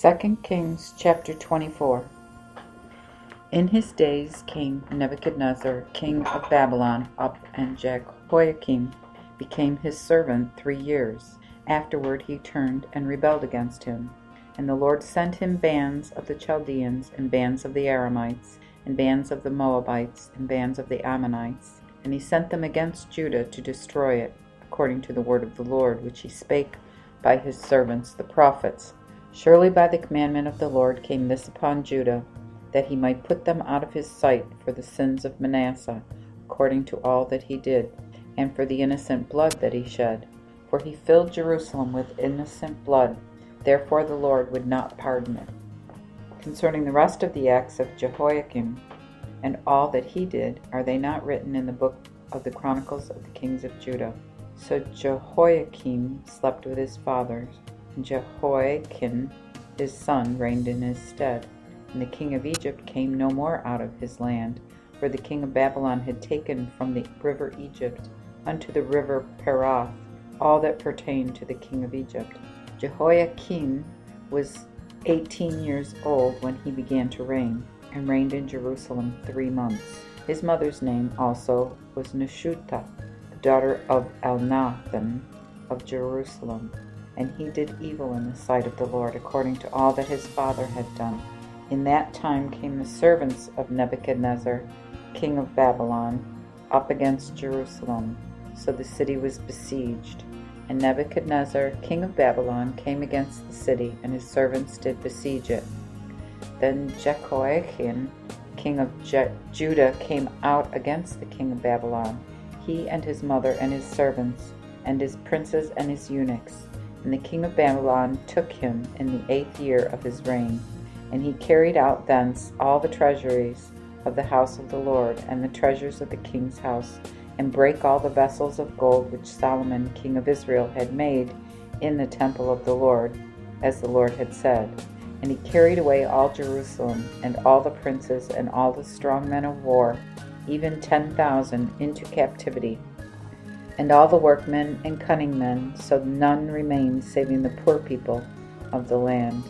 2 Kings chapter 24 In his days King Nebuchadnezzar, king of Babylon, up and Jehoiakim became his servant three years. Afterward he turned and rebelled against him. And the Lord sent him bands of the Chaldeans, and bands of the Aramites, and bands of the Moabites, and bands of the Ammonites. And he sent them against Judah to destroy it, according to the word of the Lord, which he spake by his servants the prophets. Surely by the commandment of the Lord came this upon Judah, that he might put them out of his sight for the sins of Manasseh, according to all that he did, and for the innocent blood that he shed. For he filled Jerusalem with innocent blood, therefore the Lord would not pardon it. Concerning the rest of the acts of Jehoiakim, and all that he did, are they not written in the book of the Chronicles of the kings of Judah? So Jehoiakim slept with his fathers Jehoiachin his son reigned in his stead. And the king of Egypt came no more out of his land, for the king of Babylon had taken from the river Egypt unto the river Perath all that pertained to the king of Egypt. Jehoiachin was eighteen years old when he began to reign, and reigned in Jerusalem three months. His mother's name also was Neshutah, the daughter of Elnathan of Jerusalem and he did evil in the sight of the Lord, according to all that his father had done. In that time came the servants of Nebuchadnezzar, king of Babylon, up against Jerusalem. So the city was besieged. And Nebuchadnezzar, king of Babylon, came against the city, and his servants did besiege it. Then Jehoiachin, king of Je- Judah, came out against the king of Babylon, he and his mother and his servants, and his princes and his eunuchs and the king of Babylon took him in the eighth year of his reign. And he carried out thence all the treasuries of the house of the Lord, and the treasures of the king's house, and brake all the vessels of gold which Solomon king of Israel had made in the temple of the Lord, as the Lord had said. And he carried away all Jerusalem, and all the princes, and all the strong men of war, even ten thousand, into captivity and all the workmen and cunning men, so none remained saving the poor people of the land.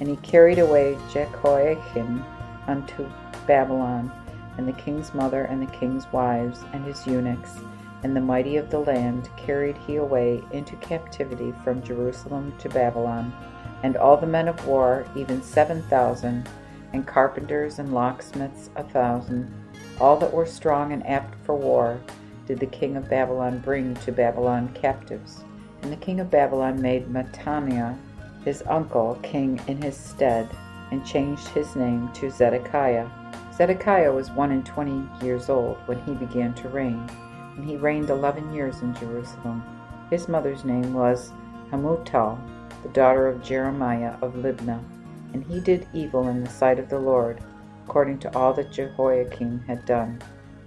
And he carried away Jehoiachin unto Babylon, and the king's mother, and the king's wives, and his eunuchs, and the mighty of the land carried he away into captivity from Jerusalem to Babylon, and all the men of war, even seven thousand, and carpenters and locksmiths a thousand, all that were strong and apt for war, did the king of Babylon bring to Babylon captives. And the king of Babylon made Mattaniah, his uncle, king in his stead, and changed his name to Zedekiah. Zedekiah was one and twenty years old when he began to reign, and he reigned eleven years in Jerusalem. His mother's name was Hamutal, the daughter of Jeremiah of Libnah, and he did evil in the sight of the Lord, according to all that Jehoiakim had done.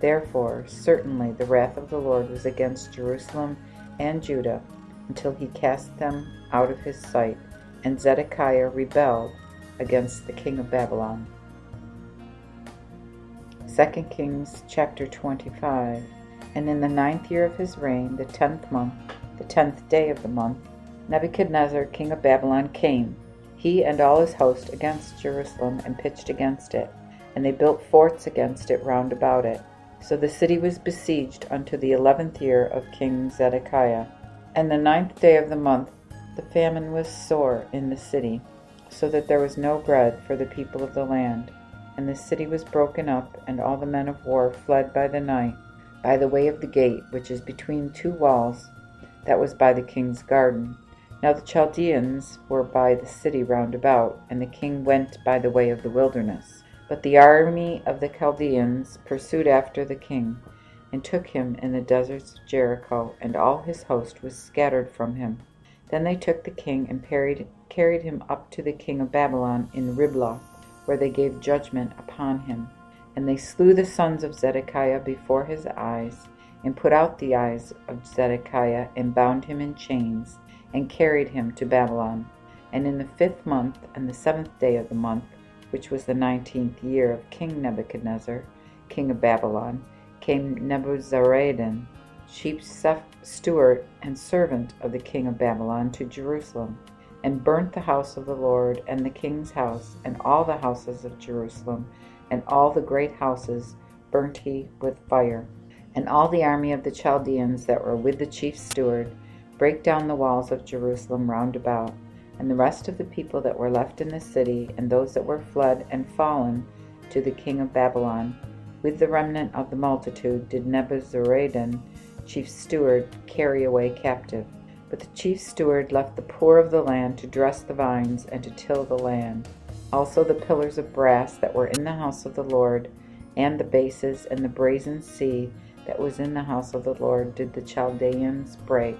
Therefore, certainly the wrath of the Lord was against Jerusalem and Judah until he cast them out of his sight, and Zedekiah rebelled against the king of Babylon. 2 Kings chapter 25 And in the ninth year of his reign, the tenth month, the tenth day of the month, Nebuchadnezzar king of Babylon came, he and all his host, against Jerusalem, and pitched against it. And they built forts against it round about it so the city was besieged unto the eleventh year of King Zedekiah. And the ninth day of the month the famine was sore in the city, so that there was no bread for the people of the land. And the city was broken up, and all the men of war fled by the night, by the way of the gate, which is between two walls, that was by the king's garden. Now the Chaldeans were by the city round about, and the king went by the way of the wilderness. But the army of the Chaldeans pursued after the king, and took him in the deserts of Jericho, and all his host was scattered from him. Then they took the king and carried him up to the king of Babylon in Riblah, where they gave judgment upon him. And they slew the sons of Zedekiah before his eyes, and put out the eyes of Zedekiah, and bound him in chains, and carried him to Babylon. And in the fifth month, and the seventh day of the month, which was the nineteenth year of King Nebuchadnezzar, king of Babylon, came Nebuzaradan, chief steward and servant of the king of Babylon, to Jerusalem. and burnt the house of the Lord, and the king's house, and all the houses of Jerusalem, and all the great houses burnt he with fire. And all the army of the Chaldeans that were with the chief steward brake down the walls of Jerusalem round about. And the rest of the people that were left in the city, and those that were fled and fallen to the king of Babylon, with the remnant of the multitude, did Nebuzaradan, chief steward, carry away captive. But the chief steward left the poor of the land to dress the vines and to till the land. Also the pillars of brass that were in the house of the Lord, and the bases and the brazen sea that was in the house of the Lord did the Chaldeans break,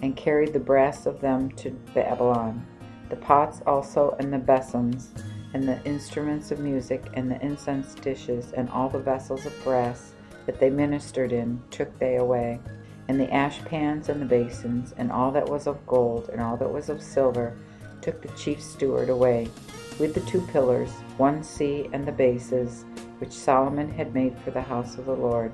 and carried the brass of them to Babylon. The pots also and the besoms, and the instruments of music, and the incense dishes, and all the vessels of brass that they ministered in, took they away and the ash pans and the basins, and all that was of gold, and all that was of silver, took the chief steward away, with the two pillars, one sea and the bases, which Solomon had made for the house of the Lord.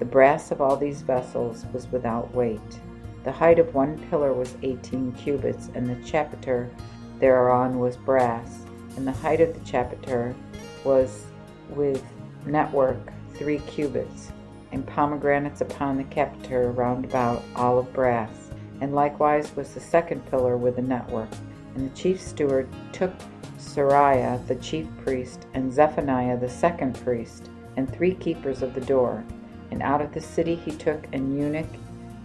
The brass of all these vessels was without weight. The height of one pillar was eighteen cubits, and the chapiter thereon was brass, and the height of the chapiter was with network three cubits and pomegranates upon the chapiter round about, all of brass. And likewise was the second pillar with a network. And the chief steward took Seraiah the chief priest, and Zephaniah the second priest, and three keepers of the door. And out of the city he took an eunuch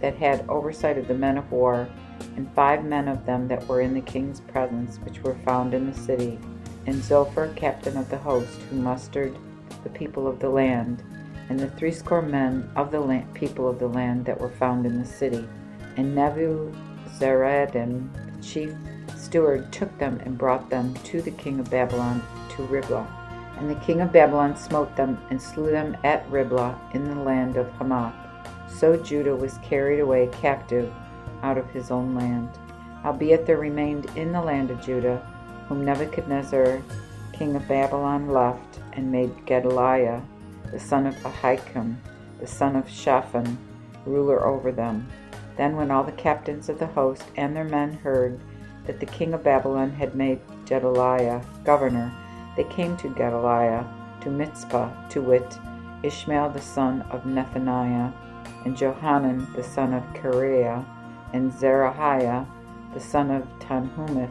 that had oversight of the men of war, and five men of them that were in the king's presence, which were found in the city, and Zophar captain of the host, who mustered the people of the land and the threescore men of the land, people of the land that were found in the city. And Nebuzaradan, the chief steward, took them and brought them to the king of Babylon to Riblah. And the king of Babylon smote them and slew them at Riblah in the land of Hamath. So Judah was carried away captive out of his own land. Albeit there remained in the land of Judah, whom Nebuchadnezzar, king of Babylon, left, and made Gedaliah, the son of Ahikam, the son of Shaphan, ruler over them. Then when all the captains of the host and their men heard that the king of Babylon had made Gedaliah governor, they came to Gedaliah, to Mizpah, to wit, Ishmael the son of Nethaniah, and Johanan the son of Kareah, and Zerahiah the son of Tanhumeth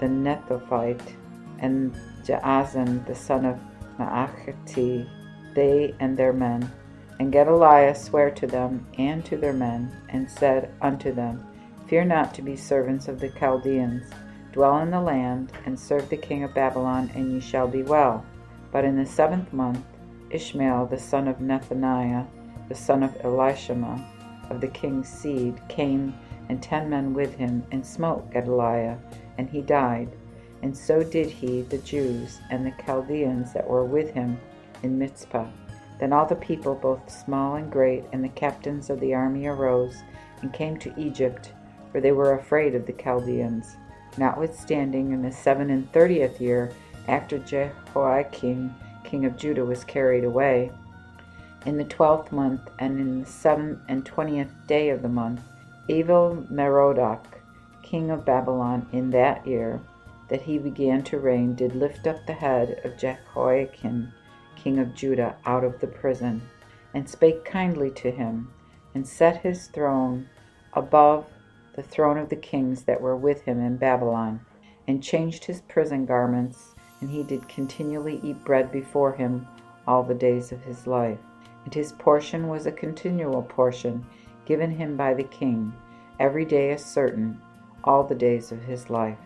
the Nethophite, and Jaazan the son of Maachathi, they and their men. And Gedaliah sware to them and to their men, and said unto them, Fear not to be servants of the Chaldeans. Dwell in the land, and serve the king of Babylon, and ye shall be well. But in the seventh month, Ishmael the son of Nethaniah, the son of Elishama, of the king's seed, came, and ten men with him, and smote Gedaliah, and he died. And so did he the Jews and the Chaldeans that were with him in Mizpah. Then all the people, both small and great, and the captains of the army arose and came to Egypt, for they were afraid of the Chaldeans. Notwithstanding, in the seven and thirtieth year after Jehoiachin king of Judah was carried away, in the twelfth month, and in the seventh and twentieth day of the month, Evil Merodach, king of Babylon, in that year that he began to reign, did lift up the head of Jehoiachin king of Judah, out of the prison, and spake kindly to him, and set his throne above the throne of the kings that were with him in Babylon, and changed his prison garments, and he did continually eat bread before him all the days of his life. And his portion was a continual portion given him by the king, every day a certain, all the days of his life.